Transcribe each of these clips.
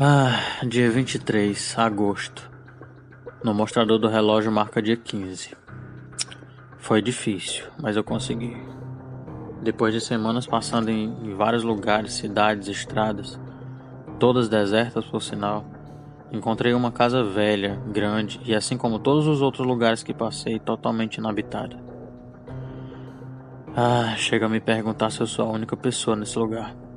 Ah, dia 23, agosto. No mostrador do relógio marca dia 15. Foi difícil, mas eu consegui. Depois de semanas passando em, em vários lugares, cidades, estradas, todas desertas por sinal, encontrei uma casa velha, grande e, assim como todos os outros lugares que passei, totalmente inabitada. Ah, chega a me perguntar se eu sou a única pessoa nesse lugar.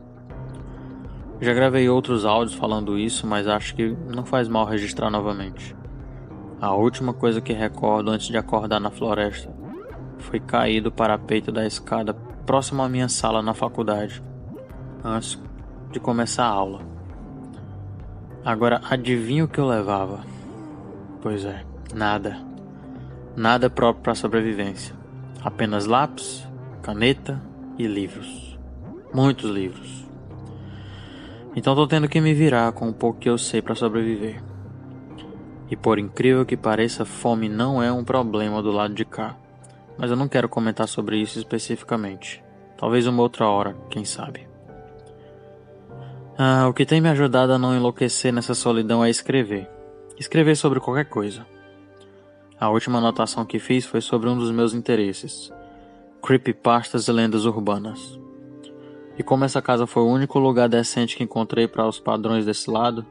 Já gravei outros áudios falando isso, mas acho que não faz mal registrar novamente. A última coisa que recordo antes de acordar na floresta foi cair do parapeito da escada próximo à minha sala na faculdade, antes de começar a aula. Agora adivinha o que eu levava? Pois é, nada. Nada próprio para sobrevivência. Apenas lápis, caneta e livros. Muitos livros. Então tô tendo que me virar com o pouco que eu sei para sobreviver. E por incrível que pareça, fome não é um problema do lado de cá. Mas eu não quero comentar sobre isso especificamente. Talvez uma outra hora, quem sabe. Ah, o que tem me ajudado a não enlouquecer nessa solidão é escrever. Escrever sobre qualquer coisa. A última anotação que fiz foi sobre um dos meus interesses: creepypastas e lendas urbanas. E como essa casa foi o único lugar decente que encontrei para os padrões desse lado,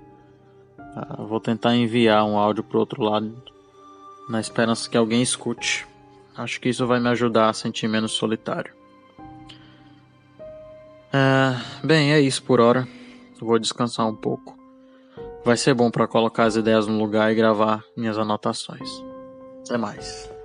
uh, vou tentar enviar um áudio pro outro lado, na esperança que alguém escute. Acho que isso vai me ajudar a sentir menos solitário. Uh, bem, é isso por hora. Vou descansar um pouco. Vai ser bom para colocar as ideias no lugar e gravar minhas anotações. Até mais.